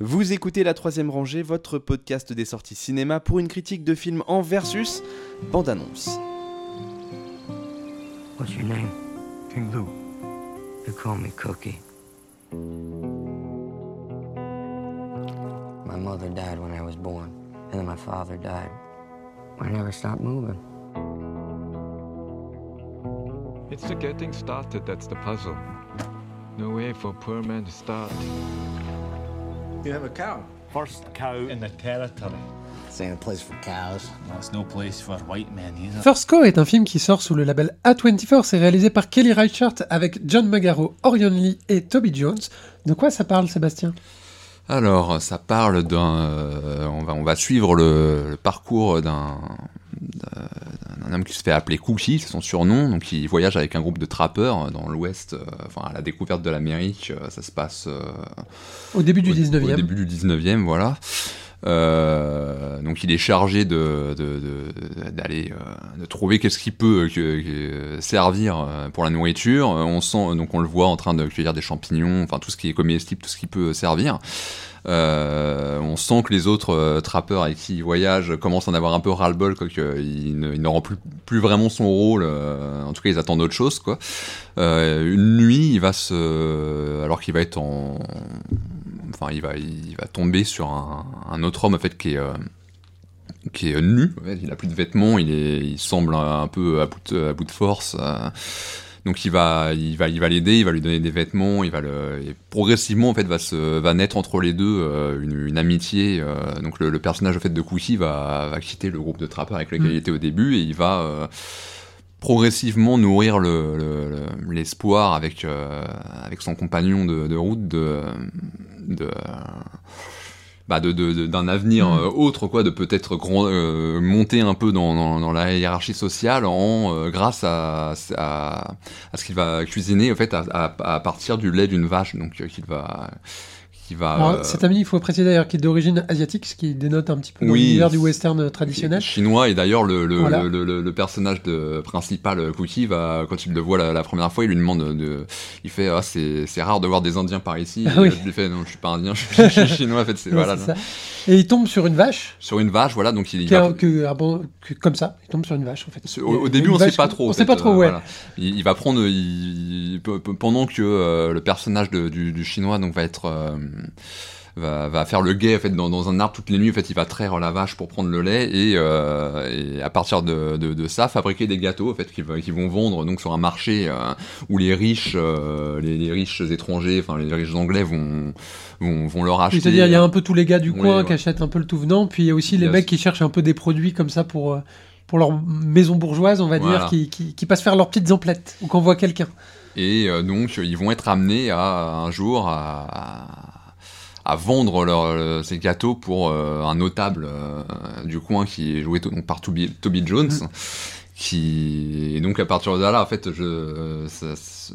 Vous écoutez La Troisième Rangée, votre podcast des sorties cinéma pour une critique de film en versus bande-annonce. What's your name? King Lou. They call me Cookie. My mother died when I was born, and then my father died. I never stopped moving. It's the getting started that's the puzzle. No way for a poor man to start. You have a cow. First cow in the territory. This ain't a place for cows. Well, it's no place for white men either. First Cow est un film qui sort sous le label A24. C'est réalisé par Kelly Reichardt avec John Magaro, Orion Lee et Toby Jones. De quoi ça parle, Sébastien? Alors, ça parle d'un. euh, on, va, on va suivre le, le parcours d'un d'un homme qui se fait appeler Cookie, c'est son surnom. Donc, il voyage avec un groupe de trappeurs dans l'Ouest, euh, enfin, à la découverte de l'Amérique. euh, Ça se passe. euh, Au début du au- 19e. Au début du 19e, voilà. Euh, donc il est chargé de d'aller euh, de trouver qu'est-ce qui peut euh, servir pour la nourriture. On sent donc on le voit en train de cueillir des champignons, enfin tout ce qui est comestible, tout ce qui peut servir. On sent que les autres trappeurs avec qui il voyage commencent à en avoir un peu ras-le-bol, qu'il ne, rend plus, vraiment son rôle. en tout cas, ils attendent autre chose, quoi. Une nuit, il va se, alors qu'il va être en, enfin, il va, il va tomber sur un, un autre homme en fait qui est, euh, qui est nu. En fait, il a plus de vêtements, il est, il semble un peu à bout de, à bout de force. euh, donc il va, il va, il va l'aider, il va lui donner des vêtements, il va le, et progressivement en fait va se, va naître entre les deux euh, une, une amitié. euh, donc le, le personnage en fait de Cookie va, va quitter le groupe de trappeurs avec lequel Mm. il était au début et il va progressivement nourrir le- le- le- l'espoir avec euh, avec son compagnon de, de route de de bah de, de- de- d'un avenir Mm. euh, autre quoi de peut-être euh, monter un peu dans, dans, dans la hiérarchie sociale en euh, grâce à, à à ce qu'il va cuisiner en fait à, partir du lait d'une vache donc qu'il va qui va Alors, euh, Cet ami, il faut préciser d'ailleurs qu'il est d'origine asiatique, ce qui dénote un petit peu Oui. l'univers du western traditionnel. chinois et d'ailleurs le, le, Voilà. le, personnage de principal euh, Cookie va quand il le voit la, la première fois il lui demande de, il fait ah c'est c'est rare de voir des indiens par ici Ah oui. je lui fais non je suis pas indien je suis, chinois en fait c'est Ouais, voilà c'est ça. Et il tombe sur une vache, sur une vache voilà donc il, il qui va- que- ah bon, que- comme ça, il tombe sur une vache en fait. Il Au, il début, on sait vache pas qui- trop. On en sait fait, pas trop, euh, ouais. voilà. Il, il va prendre, il- pe- pe- pendant que euh, le personnage de- du, du chinois donc va être, va, va faire le guet en fait dans, dans un arbre toutes les nuits. En fait, il va traire la vache pour prendre le lait et, euh, et à partir de, de, de ça, fabriquer des gâteaux en fait qu'ils vont vendre donc sur un marché euh, où les riches, euh, les, les riches étrangers, enfin les riches anglais vont vont, vont leur acheter. C'est-à-dire, il y a un peu tous les gars du Oui, coin ouais. qui achètent un peu le tout venant, puis il y a aussi les Yes. mecs qui cherchent un peu des produits comme ça pour, euh, pour leur maison bourgeoise, on va dire, qui, qui, qui passent faire leurs petites emplettes, ou qu'on voit quelqu'un. Et euh, donc, ils vont être amenés à un jour à, à, vendre leur, euh, ces gâteaux pour euh, un notable euh, du coin qui est joué par Toby, Toby Jones. Qui et donc à partir de là, en fait, je, ça, ça-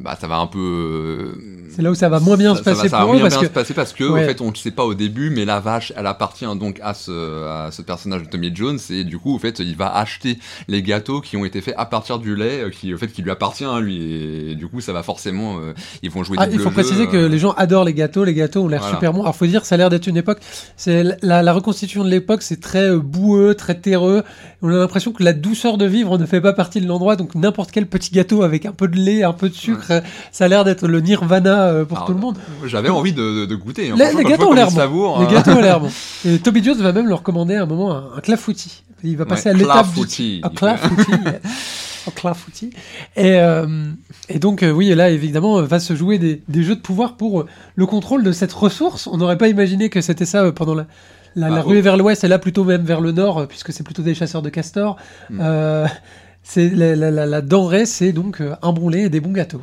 bah, ça va un peu. C'est là où ça va moins bien se ça va- passer ça va pour eux, moins parce bien que se passer parce que Ouais. en fait on ne sait pas au début mais la vache elle appartient donc à ce à ce personnage de Tommy Jones et du coup en fait il va acheter les gâteaux qui ont été faits à partir du lait euh, qui en fait qui lui appartient à lui et du coup ça va forcément euh, ils vont jouer Ah, il faut jeu, préciser que euh, les gens adorent les gâteaux, les gâteaux ont l'air Voilà. super bons. Alors faut dire, ça a l'air d'être une époque, c'est la, la reconstitution de l'époque, c'est très boueux, très terreux. On a l'impression que la douceur de vivre ne fait pas partie de l'endroit, donc n'importe quel petit gâteau avec un peu de lait, un peu de sucre, euh, ça a l'air d'être le nirvana euh, pour Alors, tout le monde. j'avais envie de, de- de goûter hein. Les, je gâteaux ont l'air bons. Les gâteaux ont l'air bons. Et Toby Jones va même leur commander à un moment un, un clafoutis. Il va passer Ouais, à l'étape du clafoutis. un clafoutis. Et, euh, et donc, euh, oui, là, évidemment, euh, va se jouer des, des jeux de pouvoir pour euh, le contrôle de cette ressource. On n'aurait pas imaginé que c'était ça euh, pendant la, la, la ruée oh. vers l'ouest, et là plutôt même vers le nord, euh, puisque c'est plutôt des chasseurs de castors. Mm. Euh, c'est la, la, denrée, c'est donc euh, un bon lait et des bons gâteaux.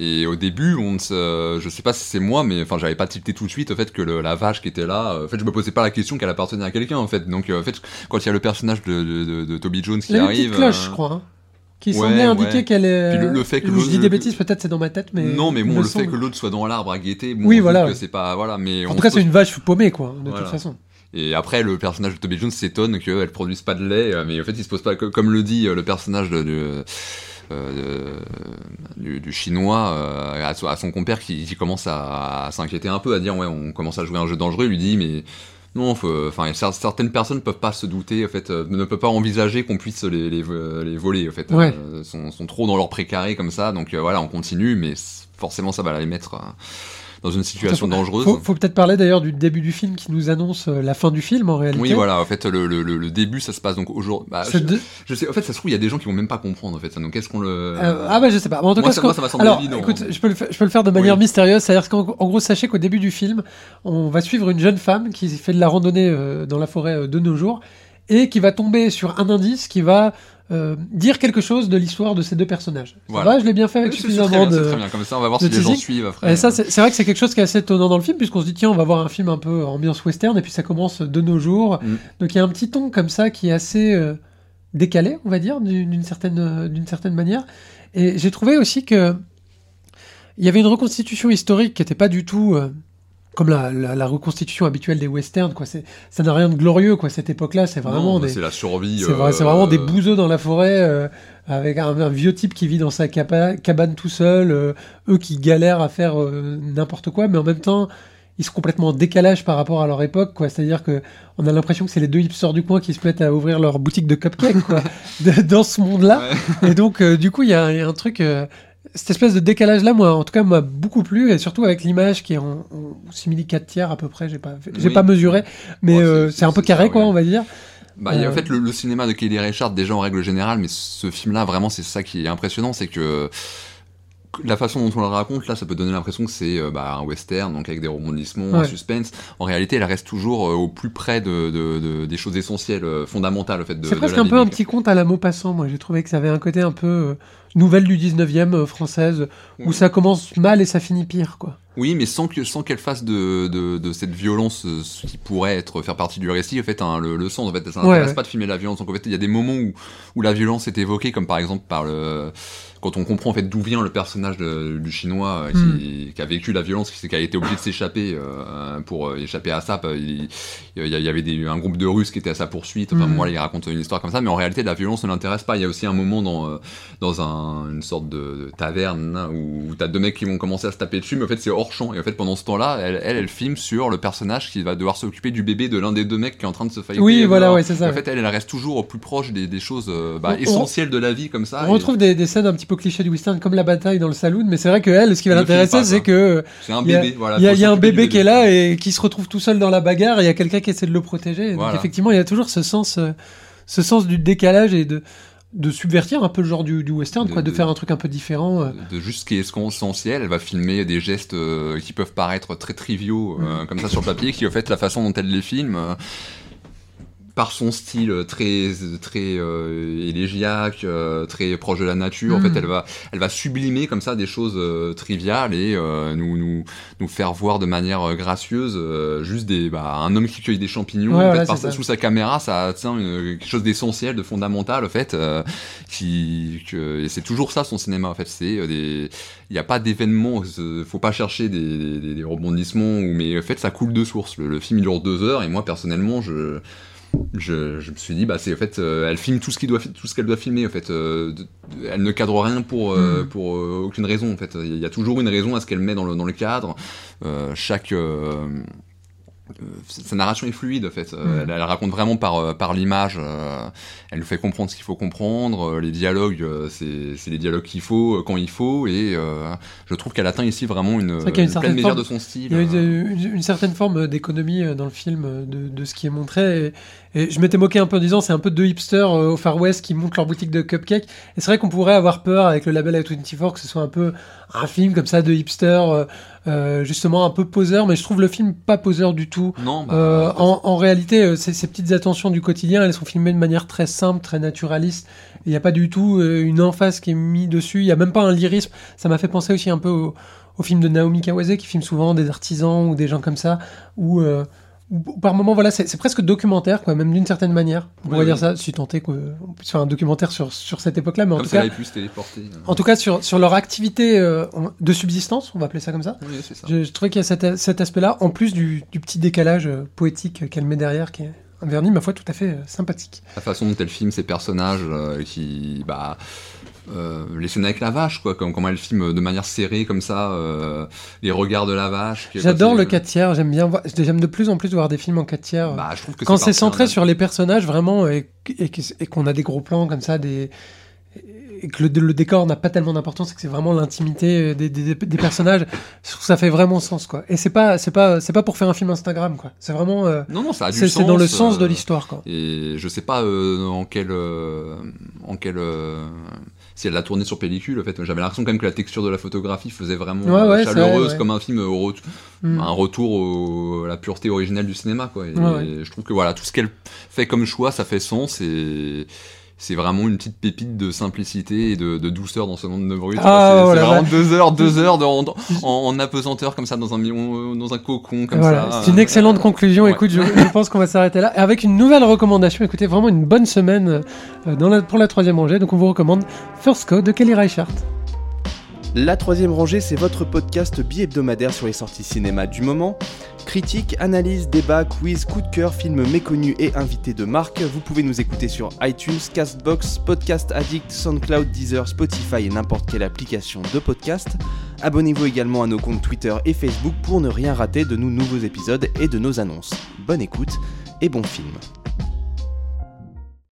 Et au début, on ne je sais pas si c'est moi, mais enfin, j'avais pas tilté tout de suite au fait que le- la vache qui était là. euh, En fait, je me posais pas la question qu'elle appartenait à quelqu'un. En fait, donc en fait, quand il y a le personnage de, de, de- de Toby Jones qui Il y a une arrive, petite cloche, je crois, hein, qui ouais, semblait indiquer ouais. qu'elle est. Puis le- le fait que je dis des bêtises, peut-être c'est dans ma tête, mais. non, mais bon, le fait que l'autre soit dans l'arbre à guetter, bon, Oui, voilà. que c'est pas, voilà, mais En tout cas, c'est une vache paumée, quoi, de Voilà. toute façon. Et après, le personnage de Toby Jones s'étonne qu'elle produise pas de lait, euh, mais en fait, il se pose pas, co- comme le dit euh, le personnage de, de, euh, du, du chinois euh, à, son- à son compère qui, qui commence à, à s'inquiéter un peu, à dire ouais, on commence à jouer un jeu dangereux. Il lui dit mais non, enfin cer- certaines personnes peuvent pas se douter, en fait, euh, ne peuvent pas envisager qu'on puisse les, les, vo- les voler, en fait, Ouais. Sont, sont trop dans leur précaré comme ça. Donc voilà, on continue, mais forcément ça va les mettre dans une situation Faut- dangereuse. Faut, faut peut-être parler d'ailleurs du début du film qui nous annonce euh, la fin du film en réalité. Oui, voilà. En fait, le, le, le, début, ça se passe donc aujourd'hui. Bah, je, de- je sais. En fait, ça se trouve, il y a des gens qui vont même pas comprendre. En fait, ça. Donc, qu'est-ce qu'on le Euh, ah bah je sais pas. Mais en tout Moi, cas, ça- moi, ça semblé alors, évident. écoute, je peux le, je peux le faire de manière Oui. mystérieuse. C'est-à-dire qu'en en gros, sachez qu'au début du film, on va suivre une jeune femme qui fait de la randonnée euh, dans la forêt euh, de nos jours et qui va tomber sur un indice qui va euh, dire quelque chose de l'histoire de ces deux personnages. Voilà. je l'ai bien fait avec Oui, suffisamment très bien, de. très bien. Comme ça, on va voir si les gens suivent après. Et ça, c'est vrai que c'est quelque chose qui est assez étonnant dans le film, puisqu'on se dit, tiens, on va voir un film un peu ambiance western, et puis ça commence de nos jours. Mm. Donc il y a un petit ton comme ça qui est assez euh, décalé, on va dire, d'une d'une certaine, d'une certaine manière. Et j'ai trouvé aussi que il y avait une reconstitution historique qui n'était pas du tout euh, comme la, la- la reconstitution habituelle des westerns. Quoi. C'est- Ça n'a rien de glorieux, quoi. Cette époque-là, c'est vraiment des, c'est la survie. c'est vrai- euh, vraiment des bouseux dans la forêt, euh, avec un, un vieux type qui vit dans sa capa- cabane tout seul, euh, eux qui galèrent à faire euh, n'importe quoi, mais en même temps, ils sont complètement en décalage par rapport à leur époque, quoi. C'est-à-dire que on a l'impression que c'est les deux hipsters du coin qui se mettent à ouvrir leur boutique de cupcakes, quoi, de- dans ce monde-là. Ouais. Et donc, euh, du coup, il y, y a un truc. Cette espèce de décalage-là, moi, en tout cas, m'a beaucoup plu, et surtout avec l'image qui est en, en simili 4 tiers à peu près. J'ai pas, j'ai Oui. pas mesuré, mais Ouais, euh, c'est un peu carré, ça, quoi, ouais. on va dire. Bah, y a, Euh, en fait, le, le cinéma de Kelly Richard, déjà en règle générale, mais ce film-là, vraiment, c'est ça qui est impressionnant, c'est que la façon dont on le raconte, là, ça peut donner l'impression que c'est euh, bah, un western, donc avec des rebondissements, un suspense. En réalité, elle reste toujours euh, au plus près de, de- de- des choses essentielles, fondamentales, en fait, de C'est presque un peu un petit conte à la mot passant, moi. J'ai trouvé que ça avait un côté un peu nouvelle du 19e euh, française, où Oui. ça commence mal et ça finit pire, quoi. Oui, mais sans que sans qu'elle fasse de, de, de cette violence euh, ce qui pourrait être faire partie du récit, en fait, hein, le, le sens, en fait, ça n'intéresse ouais. pas de filmer la violence. Donc en fait, il y a des moments où, où la violence est évoquée, comme par exemple par le quand on comprend en fait d'où vient le personnage de- du chinois euh, qui, qui a vécu la violence, qui, qui a été obligé de s'échapper euh, pour euh, échapper à ça. Il, il y avait des, un groupe de Russes qui était à sa poursuite. Enfin, Mm. moi, il raconte une histoire comme ça, mais en réalité, la violence ne l'intéresse pas. Il y a aussi un moment dans dans un, une sorte de, de taverne hein, où t'as deux mecs qui vont commencer à se taper dessus, mais en fait c'est hors champ. Et en fait pendant ce temps-là, elle, elle, elle filme sur le personnage qui va devoir s'occuper du bébé de l'un des deux mecs qui est en train de se faillir. Oui, voilà, ouais, c'est ça. En fait, elle, elle reste toujours au plus proche des, des choses euh, bah, On- on- essentielles de la vie comme ça. On et retrouve des, des scènes un petit peu clichés du western, comme la bataille dans le saloon, mais c'est vrai que elle, ce qui va l'intéresser, c'est que euh, C'est un il y a- bébé, voilà. il y a, faut il y a un bébé qui est là et qui se retrouve tout seul dans la bagarre, et il y a quelqu'un qui essaie de le protéger. Donc Voilà. effectivement, il y a toujours ce sens, euh, ce sens du décalage et de, de subvertir un peu le genre du, du western, De- quoi, de de- faire un truc un peu différent. euh. de juste ce qui est essentiel. Elle va filmer des gestes euh, qui peuvent paraître très triviaux, euh, comme ça sur le papier, qui en fait la façon dont elle les filme. Par son style euh, très très euh, élégiaque, euh, très proche de la nature, en Mm. fait, elle va elle va sublimer comme ça des choses euh, triviales et euh, nous nous nous faire voir de manière euh, gracieuse euh, juste des bah, un homme qui cueille des champignons Ouais, en fait, voilà, par- sous sa caméra, ça tient une- quelque chose d'essentiel, de fondamental en fait, euh, qui que, et c'est toujours ça son cinéma en fait, c'est euh, des il n'y a pas d'événement, faut pas chercher des, des- des rebondissements, ou, mais en fait ça coule de source. Le, le film il dure deux heures et moi personnellement je, je, je me suis dit bah c'est en fait euh, elle filme tout ce qu'il doit tout ce qu'elle doit filmer en fait, euh, de- elle ne cadre rien pour euh, Mm. pour aucune raison en fait. Il y a toujours une raison à ce qu'elle met dans le dans le cadre. Chaque sa narration est fluide en fait. Euh, Mm. Elle, elle raconte vraiment par, euh, par l'image. euh, elle nous fait comprendre ce qu'il faut comprendre. euh, les dialogues, euh, c'est c'est les dialogues qu'il faut euh, quand il faut. Et euh, je trouve qu'elle atteint ici vraiment une, une pleine mesure de son style. Il y a euh. une, une- certaine forme d'économie euh, dans le film euh, de, de ce qui est montré. Et, et je m'étais moqué un peu en disant c'est un peu deux hipsters euh, au Far West qui montent leur boutique de cupcakes. Et c'est vrai qu'on pourrait avoir peur avec le label A24 que ce soit un peu un film comme ça de hipsters, euh, justement un peu poseur. Mais je trouve le film pas poseur du tout. Non, bah, Euh, en, en réalité, euh, ces, ces petites attentions du quotidien, elles sont filmées de manière très simple, très naturaliste. Il n'y a pas du tout une emphase qui est mise dessus. Il n'y a même pas un lyrisme. Ça m'a fait penser aussi un peu au, au film de Naomi Kawase qui filme souvent des artisans ou des gens comme ça. Où par moment, voilà, c'est presque documentaire, quoi, même d'une certaine manière. On Oui, pourrait dire oui. ça, si tant est qu'on puisse faire un documentaire sur, sur cette époque-là. Mais en comme tout ça, cas, pu se téléporter. en tout cas sur, sur leur activité euh, de subsistance, on va appeler ça comme ça. Oui, c'est ça. Je, je trouvais qu'il y a cet, cet aspect-là, en plus du, du petit décalage euh, poétique qu'elle met derrière, qui est un vernis, ma foi, tout à fait euh, sympathique. La façon dont elle filme ses personnages qui, bah, euh, les scènes avec la vache, quoi, comme, comment elle filme de manière serrée, comme ça, euh, les regards de la vache. J'adore le 4 tiers, j'aime bien voir- j'aime de plus en plus voir des films en 4 tiers. Bah, je trouve que Quand c'est centré en- sur les personnages vraiment et, et qu'- et qu'on a des gros plans comme ça, des et que le, le décor n'a pas tellement d'importance, et que c'est vraiment l'intimité euh, des, des- des personnages, je trouve que ça fait vraiment sens quoi. Et c'est pas c'est pas c'est pas pour faire un film Instagram quoi. C'est vraiment euh, Non, non, ça a du c'est sens. c'est dans le sens de euh, l'histoire quoi. Et je sais pas euh, en quel, euh, en quel, euh, si elle l'a tourné sur pellicule. En fait, j'avais l'impression quand même que la texture de la photographie faisait vraiment Ouais, euh, ouais, chaleureuse, vrai, ouais. comme un film au ret- Mm. un retour au- à la pureté originelle du cinéma. Quoi. Et je trouve que voilà, tout ce qu'elle fait comme choix, ça fait sens et c'est vraiment une petite pépite de simplicité et de, de douceur dans ce monde de bruit. tu Ah, c'est oh vraiment là. deux heures, deux heures de- en, en, en apesanteur comme ça dans un million, dans un cocon comme Voilà, ça. c'est une excellente conclusion. ouais. Écoute, je, je pense qu'on va s'arrêter là. Et avec une nouvelle recommandation, écoutez, vraiment une bonne semaine euh, dans la- pour la troisième rangée. Donc on vous recommande First Code de Kelly Reichardt. La troisième rangée, c'est votre podcast bi-hebdomadaire sur les sorties cinéma du moment. Critique, analyse, débat, quiz, coup de cœur, films méconnus et invités de marque. Vous pouvez nous écouter sur iTunes, Castbox, Podcast Addict, SoundCloud, Deezer, Spotify et n'importe quelle application de podcast. Abonnez-vous également à nos comptes Twitter et Facebook pour ne rien rater de nos nouveaux épisodes et de nos annonces. Bonne écoute et bon film.